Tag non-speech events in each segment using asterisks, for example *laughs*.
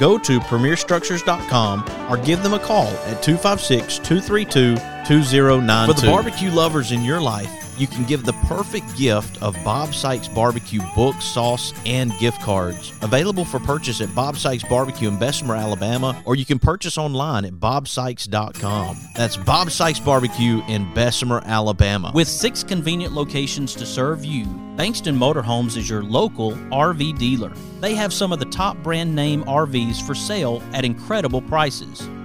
go to premierstructures.com or give them a call at 256 232 2092. For the barbecue lovers in your life, you can give the perfect gift of Bob Sykes Barbecue book, sauce, and gift cards. Available for purchase at Bob Sykes Barbecue in Bessemer, Alabama, or you can purchase online at bobsykes.com. That's Bob Sykes Barbecue in Bessemer, Alabama. With six convenient locations to serve you, Bankston Motorhomes is your local RV dealer. They have some of the top brand name RVs for sale at incredible prices.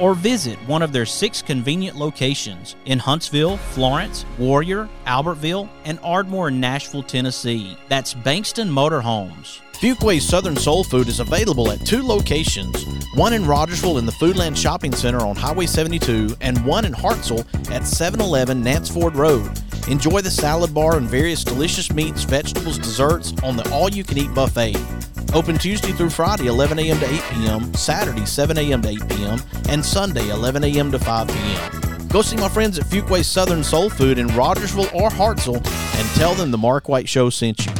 or visit one of their six convenient locations in Huntsville, Florence, Warrior, Albertville, and Ardmore in Nashville, Tennessee. That's Bankston Motorhomes. Fuquay's Southern Soul Food is available at two locations one in Rogersville in the Foodland Shopping Center on Highway 72, and one in Hartselle at 711 Nance Ford Road. Enjoy the salad bar and various delicious meats, vegetables, desserts on the all you can eat buffet. Open Tuesday through Friday, 11 a.m. to 8 p.m., Saturday, 7 a.m. to 8 p.m., and Sunday, 11 a.m. to 5 p.m. Go see my friends at Fuquay's Southern Soul Food in Rogersville or Hartselle and tell them the Mark White Show sent you.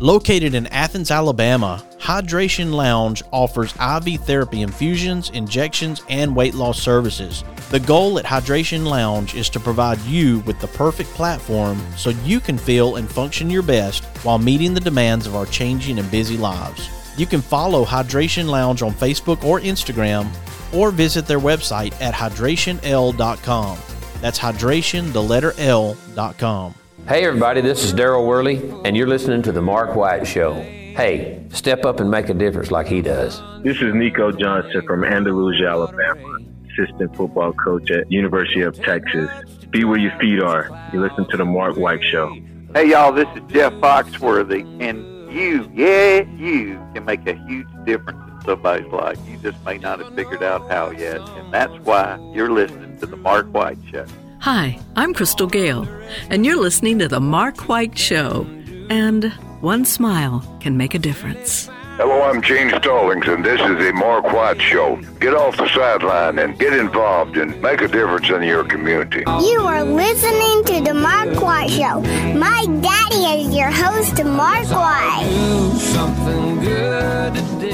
Located in Athens, Alabama, Hydration Lounge offers IV therapy infusions, injections, and weight loss services. The goal at Hydration Lounge is to provide you with the perfect platform so you can feel and function your best while meeting the demands of our changing and busy lives. You can follow Hydration Lounge on Facebook or Instagram or visit their website at hydrationl.com. That's hydration, the letter L.com. Hey, everybody, this is Daryl Worley, and you're listening to The Mark White Show. Hey, step up and make a difference like he does. This is Nico Johnson from Andalusia, Alabama, assistant football coach at University of Texas. Be where your feet are. You listen to The Mark White Show. Hey, y'all, this is Jeff Foxworthy, and you, yeah, you can make a huge difference in somebody's life. You just may not have figured out how yet, and that's why you're listening to The Mark White Show. Hi, I'm Crystal Gayle, and you're listening to The Mark White Show. And one smile can make a difference. Hello, I'm Gene Stallings, and this is the Mark White Show. Get off the sideline and get involved and make a difference in your community. You are listening to The Mark White Show. My daddy is your host, Mark White.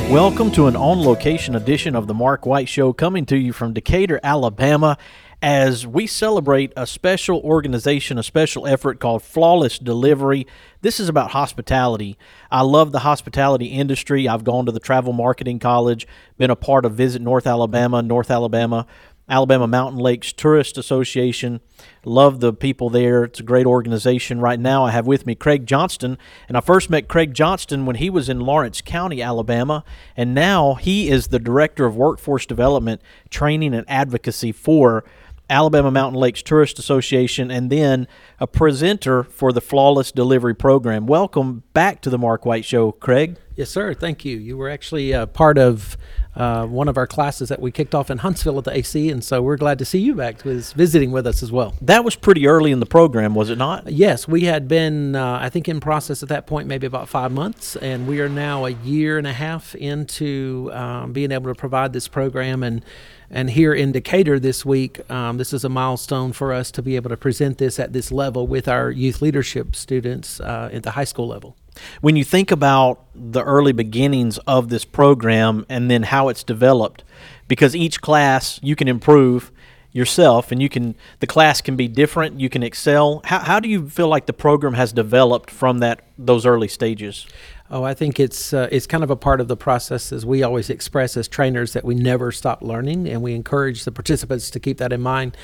Welcome to an on location edition of The Mark White Show coming to you from Decatur, Alabama. As we celebrate a special organization, a special effort called Flawless Delivery. This is about hospitality. I love the hospitality industry. I've gone to the Travel Marketing College, been a part of Visit North Alabama, North Alabama, Alabama Mountain Lakes Tourist Association. Love the people there. It's a great organization. Right now, I have with me Craig Johnston, and I first met Craig Johnston when he was in Lawrence County, Alabama, and now he is the Director of Workforce Development, Training, and Advocacy for Alabama Mountain Lakes Tourist Association, and then a presenter for the Flawless Delivery Program. Welcome back to the Mark White Show, Craig. Yes, sir. Thank you. You were actually uh, part of uh, one of our classes that we kicked off in Huntsville at the AC, and so we're glad to see you back with visiting with us as well. That was pretty early in the program, was it not? Yes, we had been, uh, I think, in process at that point maybe about five months, and we are now a year and a half into um, being able to provide this program and and here in Decatur this week, um, this is a milestone for us to be able to present this at this level with our youth leadership students uh, at the high school level. When you think about the early beginnings of this program and then how it's developed, because each class you can improve yourself and you can the class can be different you can excel how, how do you feel like the program has developed from that those early stages Oh, I think it's uh, it's kind of a part of the process, as we always express as trainers, that we never stop learning, and we encourage the participants to keep that in mind.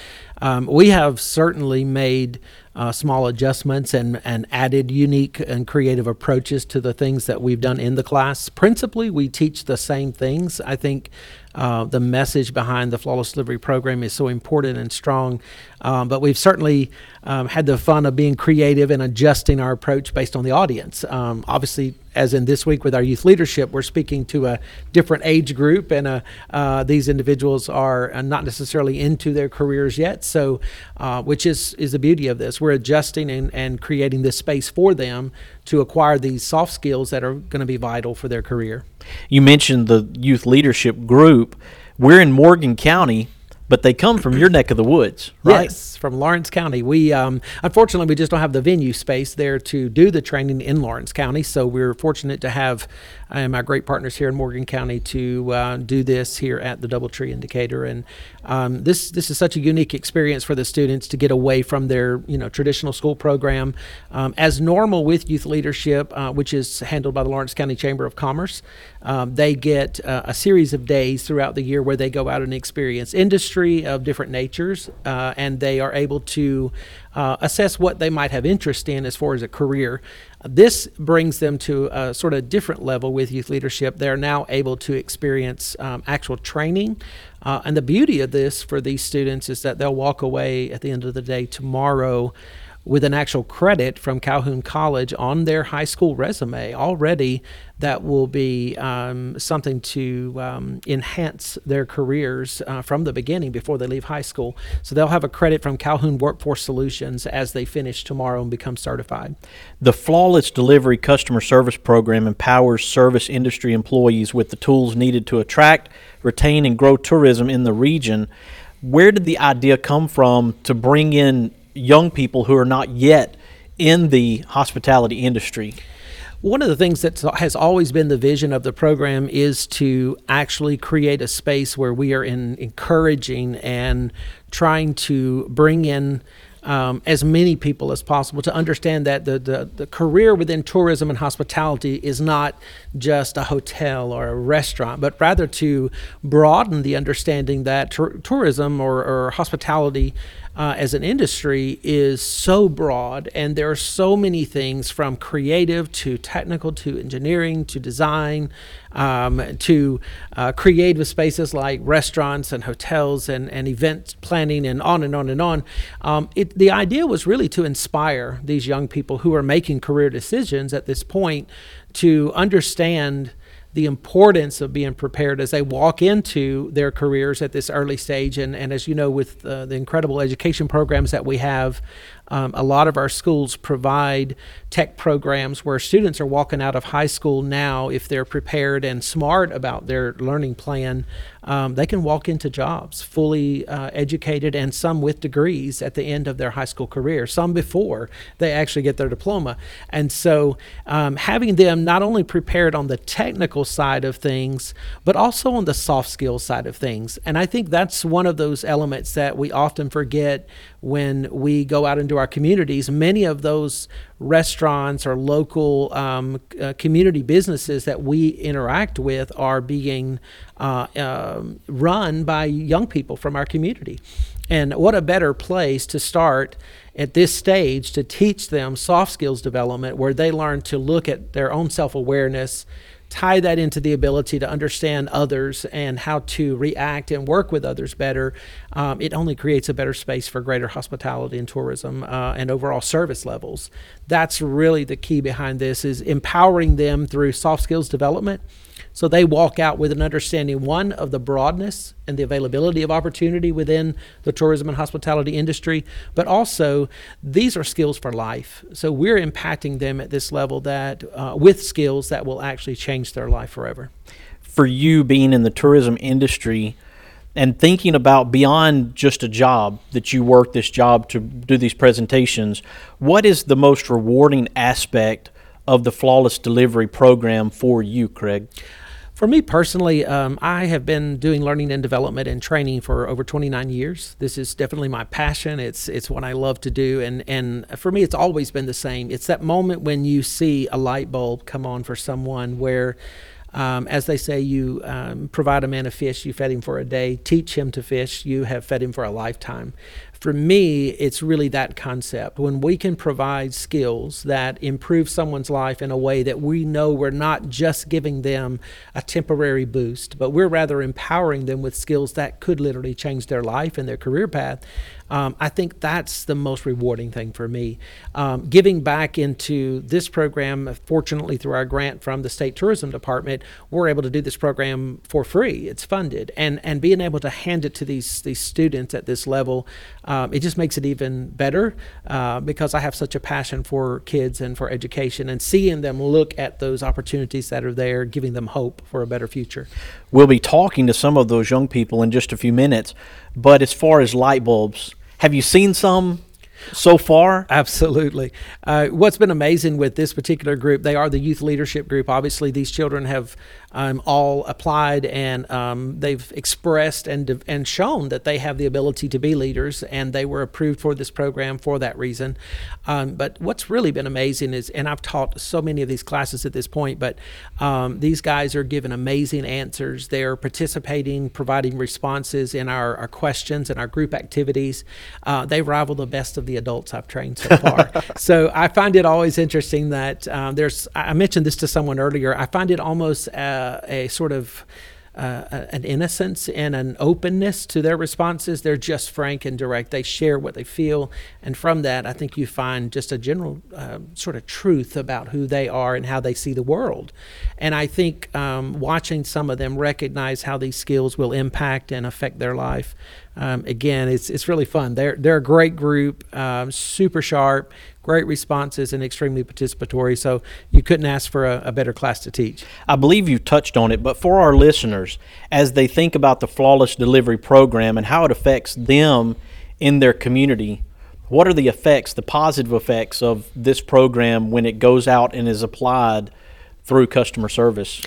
Um, we have certainly made uh, small adjustments and, and added unique and creative approaches to the things that we've done in the class. Principally, we teach the same things. I think uh, the message behind the Flawless Delivery program is so important and strong. Um, but we've certainly um, had the fun of being creative and adjusting our approach based on the audience. Um, obviously, as in this week with our youth leadership, we're speaking to a different age group, and uh, uh, these individuals are uh, not necessarily into their careers yet. So, uh, which is is the beauty of this. We're adjusting and, and creating this space for them to acquire these soft skills that are going to be vital for their career. You mentioned the youth leadership group. We're in Morgan County but they come from your neck of the woods, right? Yes, from Lawrence County. We um, unfortunately we just don't have the venue space there to do the training in Lawrence County, so we're fortunate to have um, my great partners here in Morgan County to uh, do this here at the DoubleTree in Decatur. And um, this this is such a unique experience for the students to get away from their you know traditional school program, um, as normal with youth leadership, uh, which is handled by the Lawrence County Chamber of Commerce. Um, they get uh, a series of days throughout the year where they go out and experience industry of different natures, uh, and they are able to uh, assess what they might have interest in as far as a career. This brings them to a sort of different level with youth leadership. They're now able to experience um, actual training. Uh, and the beauty of this for these students is that they'll walk away at the end of the day tomorrow with an actual credit from Calhoun College on their high school resume already that will be um, something to um, enhance their careers uh, from the beginning before they leave high school. So they'll have a credit from Calhoun Workforce Solutions as they finish tomorrow and become certified. The Flawless Delivery Customer Service Program empowers service industry employees with the tools needed to attract, retain, and grow tourism in the region. Where did the idea come from to bring in young people who are not yet in the hospitality industry? One of the things that has always been the vision of the program is to actually create a space where we are in encouraging and trying to bring in um, as many people as possible to understand that the, the, the, career within tourism and hospitality is not just a hotel or a restaurant, but rather to broaden the understanding that tourism or, or hospitality uh, as an industry is so broad, and there are so many things from creative to technical to engineering to design um, to uh, creative spaces like restaurants and hotels and, and event planning and on and on and on. Um, it, the idea was really to inspire these young people who are making career decisions at this point to understand the importance of being prepared as they walk into their careers at this early stage. And, and as you know, with uh, the incredible education programs that we have, Um, a lot of our schools provide tech programs where students are walking out of high school now, if they're prepared and smart about their learning plan, um, they can walk into jobs fully uh, educated and some with degrees at the end of their high school career, some before they actually get their diploma. And so um, having them not only prepared on the technical side of things, but also on the soft skills side of things. And I think that's one of those elements that we often forget when we go out our communities. Many of those restaurants or local um, uh, community businesses that we interact with are being uh, uh, run by young people from our community. And what a better place to start at this stage to teach them soft skills development where they learn to look at their own self awareness, tie that into the ability to understand others and how to react and work with others better, um, it only creates a better space for greater hospitality and tourism uh, and overall service levels. That's really the key behind this is empowering them through soft skills development so they walk out with an understanding, one, of the broadness and the availability of opportunity within the tourism and hospitality industry, but also these are skills for life. So we're impacting them at this level that, uh, with skills that will actually change their life forever. For you being in the tourism industry, and thinking about beyond just a job that you work this job to do these presentations, what is the most rewarding aspect of the flawless delivery program for you, Craig? For me personally, um, I have been doing learning and development and training for over 29 years. This is definitely my passion. It's it's what I love to do, and and for me, it's always been the same. It's that moment when you see a light bulb come on for someone where. Um, as they say, you um, provide a man a fish, you fed him for a day, teach him to fish, you have fed him for a lifetime for me, it's really that concept. When we can provide skills that improve someone's life in a way that we know we're not just giving them a temporary boost, but we're rather empowering them with skills that could literally change their life and their career path, um, I think that's the most rewarding thing for me. Um, giving back into this program, fortunately, through our grant from the State Tourism Department, we're able to do this program for free. It's funded. And, and being able to hand it to these, these students at this level, um, it just makes it even better uh, because I have such a passion for kids and for education and seeing them look at those opportunities that are there, giving them hope for a better future. We'll be talking to some of those young people in just a few minutes. But as far as light bulbs, have you seen some so far? Absolutely. Uh, what's been amazing with this particular group, they are the youth leadership group. Obviously, these children have um, all applied and um, they've expressed and and shown that they have the ability to be leaders, and they were approved for this program for that reason. Um, but what's really been amazing is, and I've taught so many of these classes at this point, but um, these guys are giving amazing answers. They're participating, providing responses in our, our questions and our group activities. Uh, they rival the best of the adults I've trained so far. *laughs* so I find it always interesting that um, there's. I mentioned this to someone earlier. I find it almost. Uh, a sort of uh, an innocence and an openness to their responses. They're just frank and direct. They share what they feel, and from that, I think you find just a general uh, sort of truth about who they are and how they see the world. And I think um, watching some of them recognize how these skills will impact and affect their life. Um, again, it's it's really fun. They're they're a great group, um, super sharp, great responses and extremely participatory. So you couldn't ask for a, a, better class to teach. I believe you touched on it, but for our listeners, as they think about the flawless delivery program and how it affects them in their community, what are the effects, the positive effects of this program when it goes out and is applied through customer service?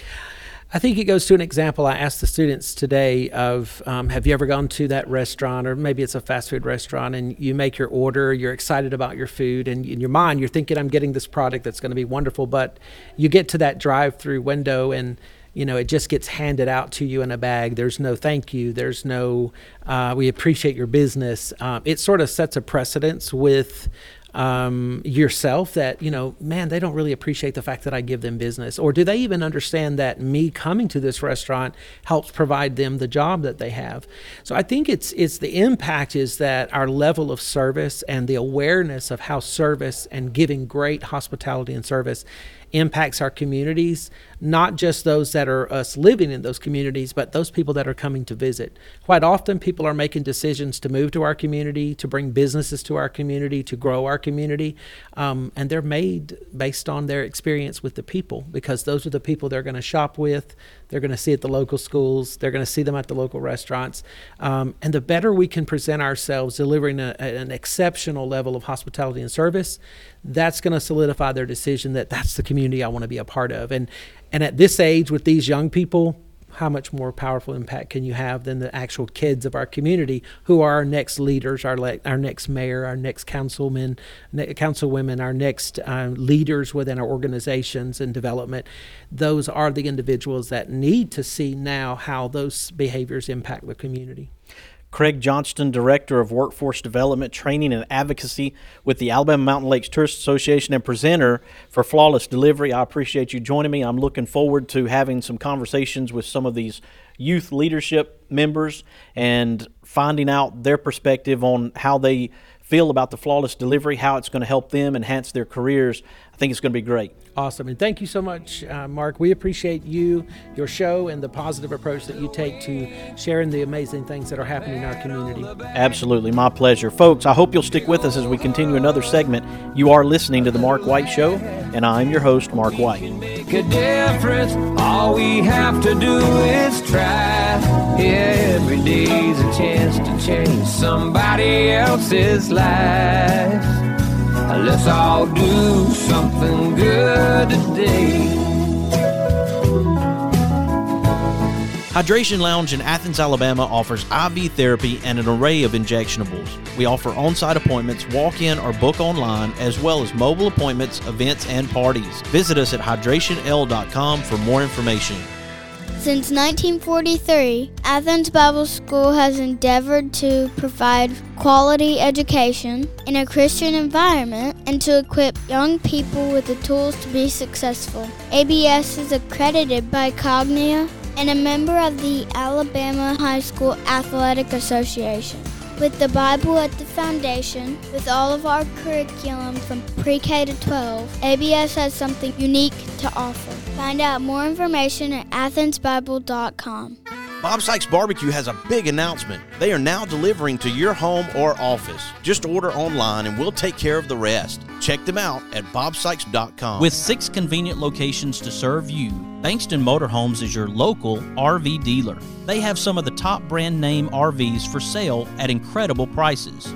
I think it goes to an example I asked the students today of um, have you ever gone to that restaurant or maybe it's a fast food restaurant and you make your order, you're excited about your food, and in your mind you're thinking, I'm getting this product that's going to be wonderful, but you get to that drive through window and you know, it just gets handed out to you in a bag. There's no thank you. There's no, uh, we appreciate your business. Um, it sort of sets a precedence with um, yourself that you know man they don't really appreciate the fact that i give them business? Or do they even understand that me coming to this restaurant helps provide them the job that they have? So i think it's it's the impact is that our level of service and the awareness of how service and giving great hospitality and service impacts our communities, not just those that are us living in those communities, but those people that are coming to visit. Quite often, people are making decisions to move to our community, to bring businesses to our community, to grow our community, um, and they're made based on their experience with the people because those are the people they're going to shop with, they're going to see at the local schools, they're going to see them at the local restaurants, um, and the better we can present ourselves, delivering a, an exceptional level of hospitality and service, that's going to solidify their decision that that's the community I want to be a part of. And and at this age, with these young people, how much more powerful impact can you have than the actual kids of our community who are our next leaders, our le- our next mayor, our next councilmen, ne- councilwomen, our next uh, leaders within our organizations and development. Those are the individuals that need to see now how those behaviors impact the community. Craig Johnston, Director of Workforce Development, Training, and Advocacy with the Alabama Mountain Lakes Tourist Association and presenter for Flawless Delivery. I appreciate you joining me. I'm looking forward to having some conversations with some of these youth leadership members and finding out their perspective on how they feel about the flawless delivery, how it's going to help them enhance their careers. I think it's going to be great. Awesome. And thank you so much, uh, Mark. We appreciate you, your show, and the positive approach that you take to sharing the amazing things that are happening in our community. Absolutely. My pleasure. Folks, I hope you'll stick with us as we continue another segment. You are listening to The Mark White Show, and I'm your host, Mark White. Make a difference. All we have to do is try. Yeah, every day's a chance to change somebody else's life. Let's all do something good today. Hydration Lounge in Athens, Alabama offers IV therapy and an array of injectionables. We offer on site appointments, walk in or book online, as well as mobile appointments, events, and parties. Visit us at hydrationl.com for more information. Since 1943, Athens Bible School has endeavored to provide quality education in a Christian environment and to equip young people with the tools to be successful. ABS is accredited by Cognia and a member of the Alabama High School Athletic Association. With the Bible at the foundation, with all of our curriculum from pre K to 12, ABS has something unique to offer. Find out more information at athensbible.com. Bob Sykes Barbecue has a big announcement. They are now delivering to your home or office. Just order online and we'll take care of the rest. Check them out at bobsykes.com. With six convenient locations to serve you, Bankston Motorhomes is your local RV dealer. They have some of the top brand name RVs for sale at incredible prices.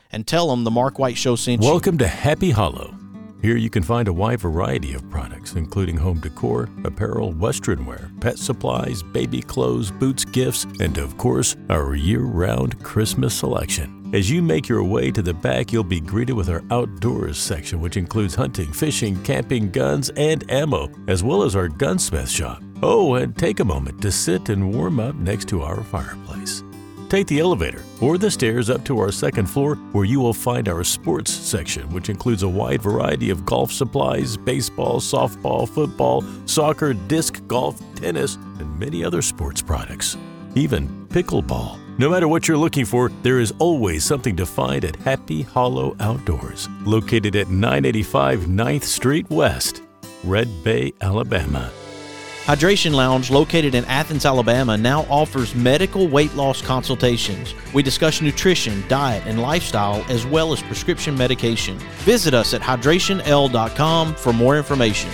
and tell them the Mark White Show sent you. Welcome to Happy Hollow. Here you can find a wide variety of products, including home decor, apparel, western wear, pet supplies, baby clothes, boots, gifts, and of course, our year round Christmas selection. As you make your way to the back, you'll be greeted with our outdoors section, which includes hunting, fishing, camping, guns, and ammo, as well as our gunsmith shop. Oh, and take a moment to sit and warm up next to our fireplace. Take the elevator or the stairs up to our second floor where you will find our sports section, which includes a wide variety of golf supplies, baseball, softball, football, soccer, disc golf, tennis, and many other sports products. Even pickleball. No matter what you're looking for, there is always something to find at Happy Hollow Outdoors, located at 985 9th Street West, Red Bay, Alabama. Hydration Lounge, located in Athens, Alabama, now offers medical weight loss consultations. We discuss nutrition, diet, and lifestyle, as well as prescription medication. Visit us at hydrationl.com for more information.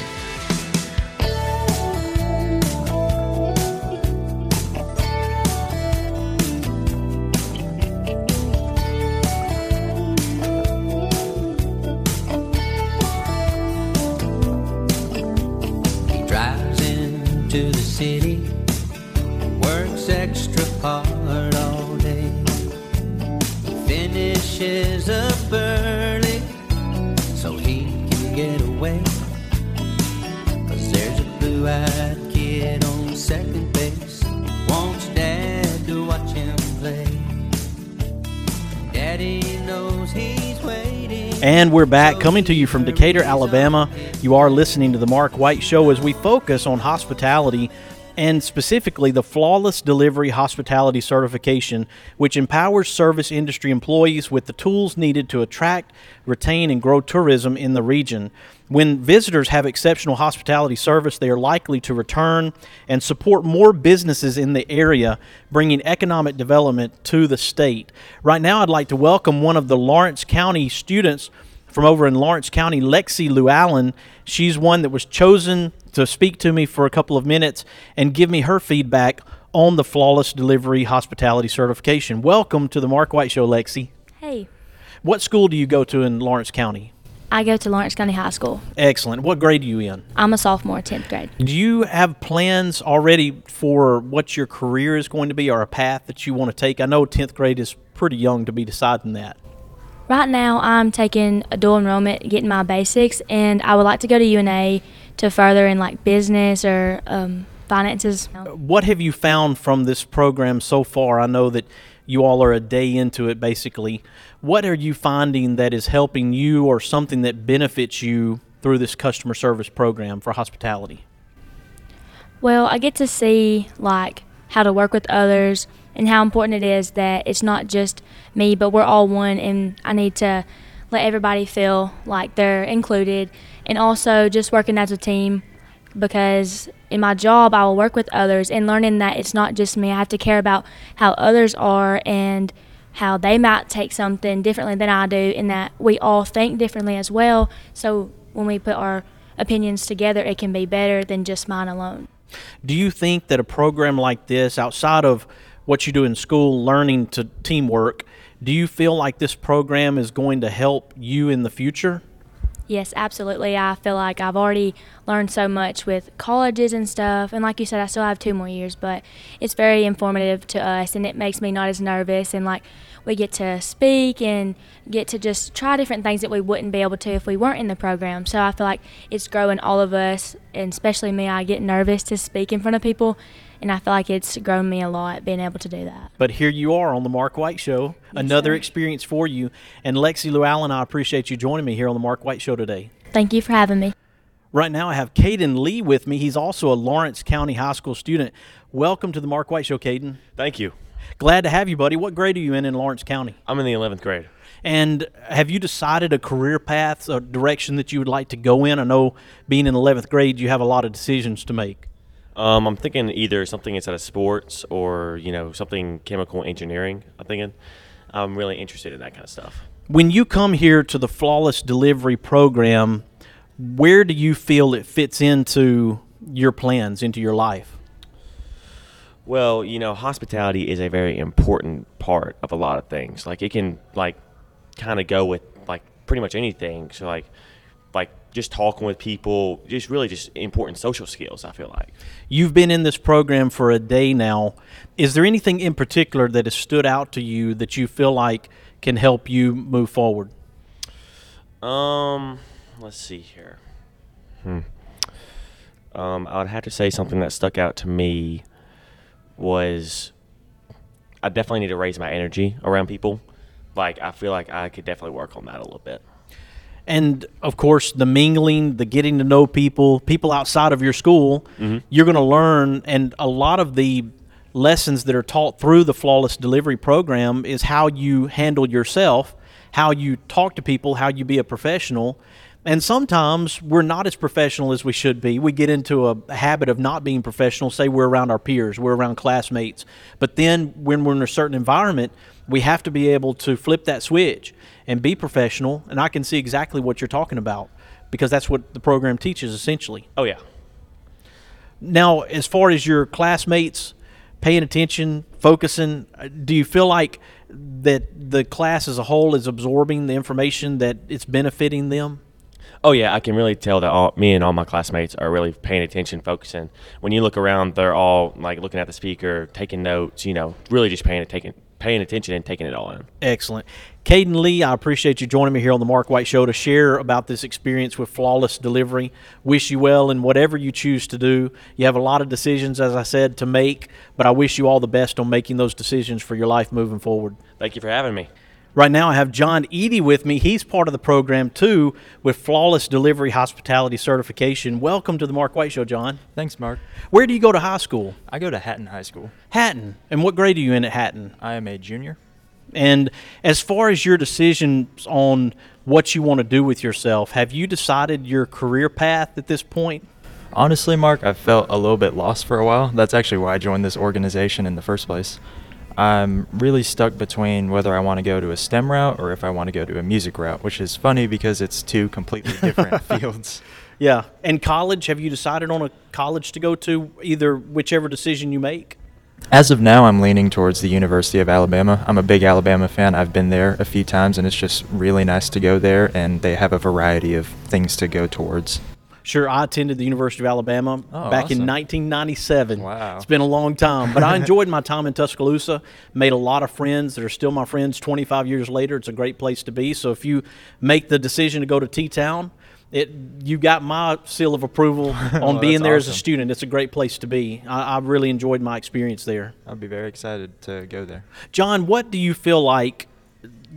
Back coming to you from Decatur, Alabama. You are listening to the Mark White Show as we focus on hospitality and specifically the Flawless Delivery Hospitality Certification, which empowers service industry employees with the tools needed to attract, retain, and grow tourism in the region. When visitors have exceptional hospitality service, they are likely to return and support more businesses in the area, bringing economic development to the state. Right now, I'd like to welcome one of the Lawrence County students from over in Lawrence County, Lexi Llewellyn. She's one that was chosen to speak to me for a couple of minutes and give me her feedback on the Flawless Delivery Hospitality Certification. Welcome to the Mark White Show, Lexi. Hey, What school do you go to in Lawrence County? I go to Lawrence County High School. Excellent. What grade are you in? I'm a sophomore, 10th grade. Do you have plans already for what your career is going to be or a path that you want to take? I know 10th grade is pretty young to be deciding that. Right now, I'm taking a dual enrollment, getting my basics, and I would like to go to UNA to further in like business or um, finances. What have you found from this program so far? I know that you all are a day into it basically. What are you finding that is helping you or something that benefits you through this customer service program for hospitality? Well, I get to see like how to work with others and how important it is that it's not just me, but we're all one, and I need to let everybody feel like they're included, and also just working as a team because in my job I will work with others and learning that it's not just me. I have to care about how others are and how they might take something differently than I do, and that we all think differently as well. So when we put our opinions together, it can be better than just mine alone. Do you think that a program like this, outside of what you do in school, learning to teamwork, do you feel like this program is going to help you in the future? Yes, absolutely. I feel like I've already learned so much with colleges and stuff. And like you said, I still have two more years, but it's very informative to us and it makes me not as nervous. And like we get to speak and get to just try different things that we wouldn't be able to if we weren't in the program. So I feel like it's growing all of us, and especially me. I get nervous to speak in front of people. And I feel like it's grown me a lot being able to do that. But here you are on the Mark White Show, another experience for you. And Lexi Llewellyn, I appreciate you joining me here on the Mark White Show today. Thank you for having me. Right now, I have Caden Lee with me. He's also a Lawrence County High School student. Welcome to the Mark White Show, Caden. Thank you. Glad to have you, buddy. What grade are you in in Lawrence County? I'm in the 11th grade. And have you decided a career path, a direction that you would like to go in? I know being in 11th grade, you have a lot of decisions to make. Um, I'm thinking either something inside of sports or you know something chemical engineering. I'm thinking I'm really interested in that kind of stuff. When you come here to the Flawless Delivery Program, where do you feel it fits into your plans, into your life? Well, you know, hospitality is a very important part of a lot of things. Like it can like kind of go with like pretty much anything. So like like just talking with people, just really just important social skills, I feel like. You've been in this program for a day now. Is there anything in particular that has stood out to you that you feel like can help you move forward? Um, let's see here. Hmm. Um, I would have to say something that stuck out to me was I definitely need to raise my energy around people. Like I feel like I could definitely work on that a little bit. And of course, the mingling, the getting to know people, people outside of your school, Mhm. you're going to learn. And a lot of the lessons that are taught through the Flawless Delivery program is how you handle yourself, how you talk to people, how you be a professional. And sometimes we're not as professional as we should be. We get into a habit of not being professional. Say we're around our peers, we're around classmates. But then when we're in a certain environment, we have to be able to flip that switch and be professional. And I can see exactly what you're talking about because that's what the program teaches essentially. Oh yeah. Now, as far as your classmates paying attention, focusing, do you feel like that the class as a whole is absorbing the information that it's benefiting them? Oh yeah, I can really tell that all me and all my classmates are really paying attention, focusing. When you look around, they're all like looking at the speaker, taking notes. You know, really just paying taking paying attention and taking it all in. Excellent. Caden Lee, I appreciate you joining me here on the Mark White Show to share about this experience with flawless delivery. Wish you well in whatever you choose to do. You have a lot of decisions, as I said, to make, but I wish you all the best on making those decisions for your life moving forward. Thank you for having me. Right now, I have John Eady with me. He's part of the program too with Flawless Delivery Hospitality Certification. Welcome to the Mark White Show, John. Thanks, Mark. Where do you go to high school? I go to Hatton High School. Hatton. And what grade are you in at Hatton? I am a junior. And as far as your decisions on what you want to do with yourself, have you decided your career path at this point? Honestly, Mark, I felt a little bit lost for a while. That's actually why I joined this organization in the first place. I'm really stuck between whether I want to go to a STEM route or if I want to go to a music route, which is funny because it's two completely *laughs* different fields. Yeah. And college, have you decided on a college to go to, either whichever decision you make? As of now, I'm leaning towards the University of Alabama. I'm a big Alabama fan. I've been there a few times, and it's just really nice to go there, and they have a variety of things to go towards. Sure, I attended the University of Alabama Oh, back in 1997. Wow. It's been a long time, but I *laughs* enjoyed my time in Tuscaloosa. Made a lot of friends that are still my friends 25 years later. It's a great place to be. So if you make the decision to go to T Town, it you got my seal of approval *laughs* on Well, being there as a student. It's a great place to be. I, I really enjoyed my experience there. I'll be very excited to go there. John, what do you feel like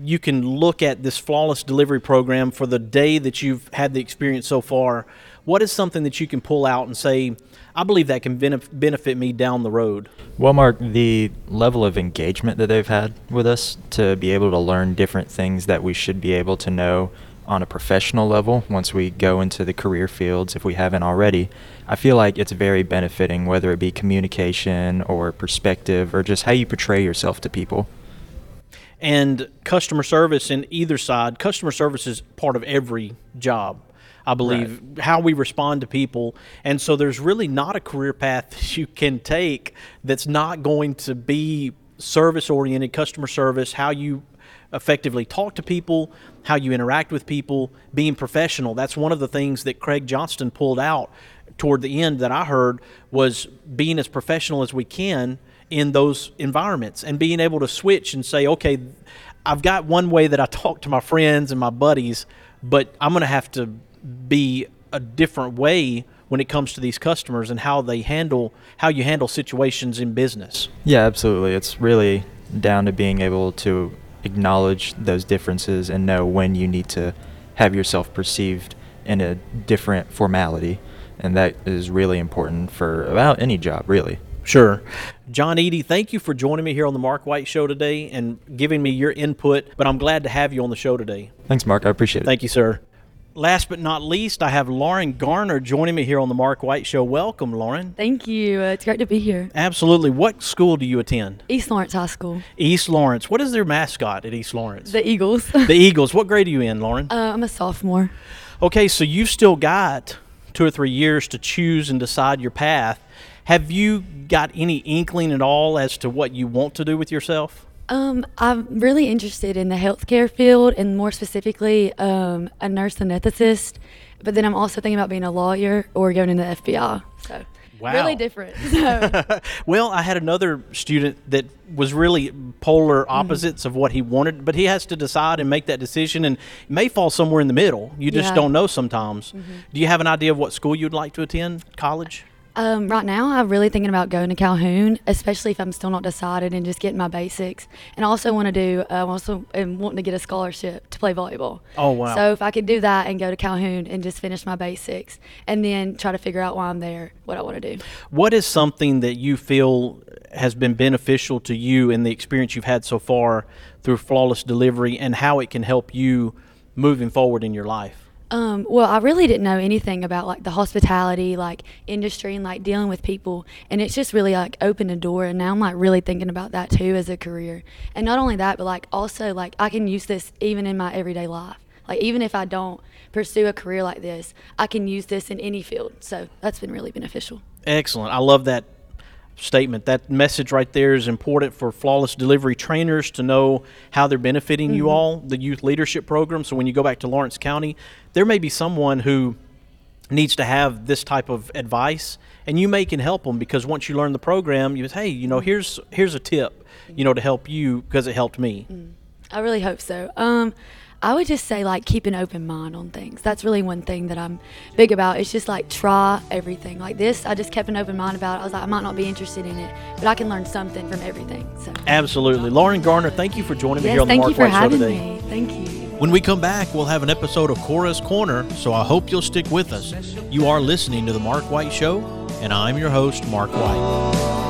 you can look at this flawless delivery program for the day that you've had the experience so far? What is something that you can pull out and say, I believe that can benef- benefit me down the road? Well, Mark, the level of engagement that they've had with us to be able to learn different things that we should be able to know on a professional level once we go into the career fields, if we haven't already, I feel like it's very benefiting, whether it be communication or perspective or just how you portray yourself to people. And customer service in either side, customer service is part of every job. I believe how we respond to people. And so there's really not a career path *laughs* that you can take that's not going to be service oriented, customer service, how you effectively talk to people, how you interact with people, being professional. That's one of the things that Craig Johnston pulled out toward the end that I heard was being as professional as we can in those environments and being able to switch and say, okay, I've got one way that I talk to my friends and my buddies, but I'm going to have to be a different way when it comes to these customers and how they handle how you handle situations in business. Yeah, absolutely. It's really down to being able to acknowledge those differences and know when you need to have yourself perceived in a different formality. And that is really important for about any job, really. Sure. John Eady, thank you for joining me here on the Mark White Show today and giving me your input, but I'm glad to have you on the show today. Thanks, Mark. I appreciate it. Thank you, sir. Last but not least, I have Lauren Garner joining me here on the Mark White Show. Welcome, Lauren. Thank you. Uh, it's great to be here. Absolutely. What school do you attend? East Lawrence High School. East Lawrence. What is their mascot at East Lawrence? The Eagles. *laughs* the Eagles. What grade are you in, Lauren? Uh, I'm a sophomore. Okay, so you've still got two or three years to choose and decide your path. Have you got any inkling at all as to what you want to do with yourself? Um, I'm really interested in the healthcare field and more specifically um, a nurse anesthetist. But then I'm also thinking about being a lawyer or going into the FBI. So Wow. really different. So *laughs* well, I had another student that was really polar opposites of what he wanted, but he has to decide and make that decision and may fall somewhere in the middle. You just Yeah. don't know sometimes. Do you have an idea of what school you'd like to attend? College? Um, right now, I'm really thinking about going to Calhoun, especially if I'm still not decided and just getting my basics. And I also want to do, uh, I also am wanting to get a scholarship to play volleyball. Oh, wow. So if I could do that and go to Calhoun and just finish my basics and then try to figure out why I'm there, what I want to do. What is something that you feel has been beneficial to you in the experience you've had so far through flawless delivery and how it can help you moving forward in your life? Um, well, I really didn't know anything about like the hospitality like industry and like dealing with people, and it's just really like opened a door. And now I'm like really thinking about that too as a career. And not only that, but like also like I can use this even in my everyday life. Like even if I don't pursue a career like this, I can use this in any field. So that's been really beneficial. Excellent. I love that statement. That message right there is important for flawless delivery trainers to know how they're benefiting you Mhm. all, the youth leadership program. So when you go back to Lawrence County, there may be someone who needs to have this type of advice and you may can help them because once you learn the program you say hey you know here's here's a tip you know to help you because it helped me I really hope so. Um, I would just say like keep an open mind on things. That's really one thing that I'm big about. It's just like try everything. Like this, I just kept an open mind about it. I was like, I might not be interested in it, but I can learn something from everything. So absolutely lauren garner thank you for joining me yes, here on the thank mark you for white show having today me. Thank you. When we come back, we'll have an episode of Cora's Corner, so I hope you'll stick with us. You are listening to The Mark White Show, and I'm your host, Mark White.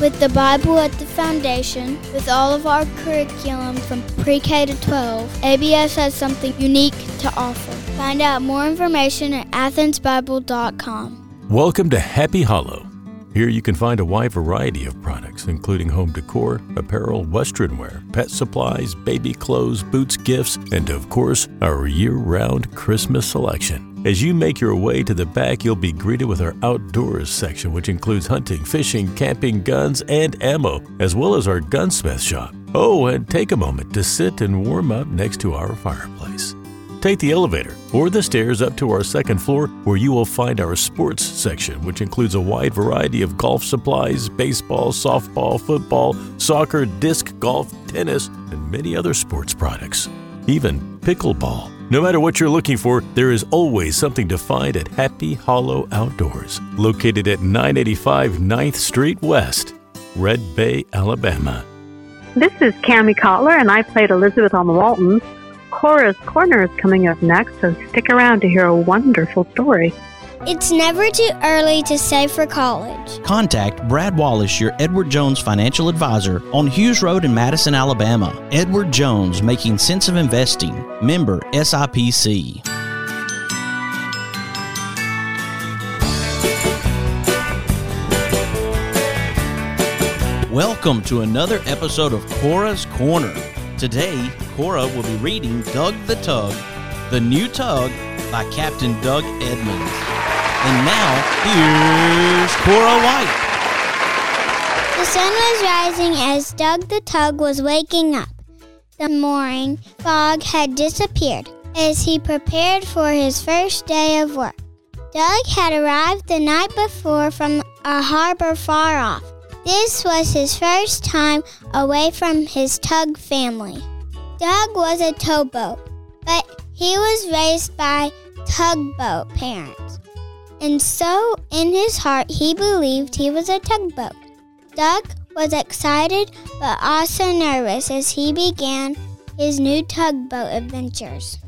With the Bible at the foundation, with all of our curriculum from pre K to 12, ABS has something unique to offer. Find out more information at athensbible.com. Welcome to Happy Hollow. Here you can find a wide variety of products, including home decor, apparel, western wear, pet supplies, baby clothes, boots, gifts, and of course, our year round Christmas selection. As you make your way to the back, you'll be greeted with our outdoors section, which includes hunting, fishing, camping, guns, and ammo, as well as our gunsmith shop. Oh, and take a moment to sit and warm up next to our fireplace. Take the elevator or the stairs up to our second floor where you will find our sports section, which includes a wide variety of golf supplies, baseball, softball, football, soccer, disc golf, tennis, and many other sports products. Even pickleball. No matter what you're looking for, there is always something to find at Happy Hollow Outdoors, located at 985 9th Street West, Red Bay, Alabama. This is Kami Cotler, and I played Elizabeth on the Waltons. Cora's Corner is coming up next, so stick around to hear a wonderful story. It's never too early to save for college. Contact Brad Wallace, your Edward Jones financial advisor, on Hughes Road in Madison, Alabama. Edward Jones, making sense of investing. Member SIPC. Welcome to another episode of Cora's Corner. Today, Cora will be reading Doug the Tug, The New Tug by Captain Doug Edmonds. And now, here's Cora White. The sun was rising as Doug the Tug was waking up. The morning fog had disappeared as he prepared for his first day of work. Doug had arrived the night before from a harbor far off. This was his first time away from his tug family. Doug was a towboat, but he was raised by tugboat parents. And so, in his heart, he believed he was a tugboat. Doug was excited but also nervous as he began his new tugboat adventures.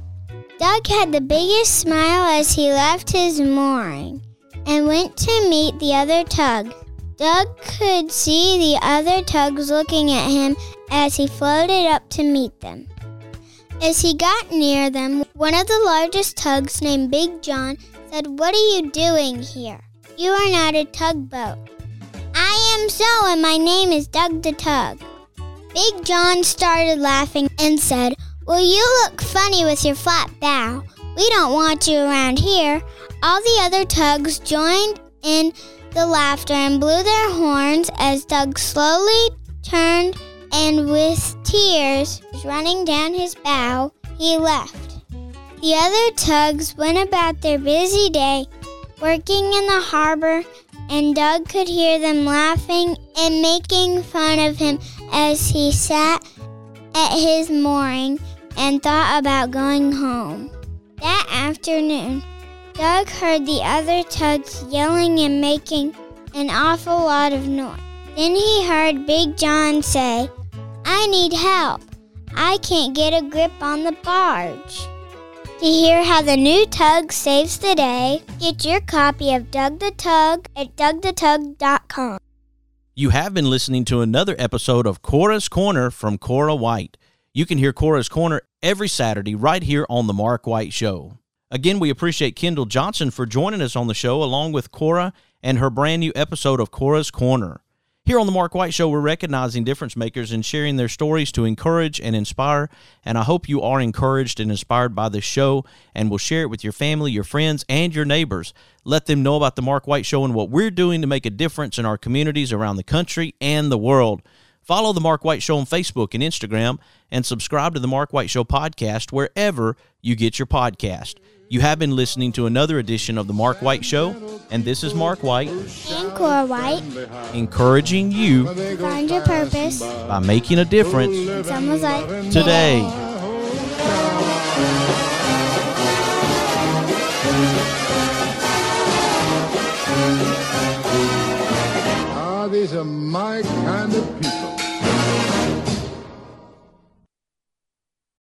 Doug had the biggest smile as he left his mooring and went to meet the other tug. Doug could see the other tugs looking at him as he floated up to meet them. As he got near them, one of the largest tugs, named Big John, said, What are you doing here? You are not a tugboat. I am so, and my name is Doug the Tug. Big John started laughing and said, Well, you look funny with your flat bow. We don't want you around here. All the other tugs joined in the laughter and blew their horns as Doug slowly turned and with tears running down his bow, he left. The other tugs went about their busy day, working in the harbor, and Doug could hear them laughing and making fun of him as he sat at his mooring and thought about going home. That afternoon, Doug heard the other tugs yelling and making an awful lot of noise. Then he heard Big John say, I need help. I can't get a grip on the barge. To hear how the new tug saves the day, get your copy of Doug the Tug at dougthetug.com. You have been listening to another episode of Cora's Corner from Cora White. You can hear Cora's Corner every Saturday right here on The Mark White Show. Again, we appreciate Kendall Johnson for joining us on the show along with Cora and her brand new episode of Cora's Corner. Here on the Mark White Show, we're recognizing difference makers and sharing their stories to encourage and inspire. And I hope you are encouraged and inspired by this show and will share it with your family, your friends, and your neighbors. Let them know about the Mark White Show and what we're doing to make a difference in our communities around the country and the world. Follow the Mark White Show on Facebook and Instagram and subscribe to the Mark White Show podcast wherever you get your podcast. You have been listening to another edition of The Mark White Show, and this is Mark White. And Cora White, Encouraging you find your purpose by making a difference in someone's life today. Ah, these are my kind of people.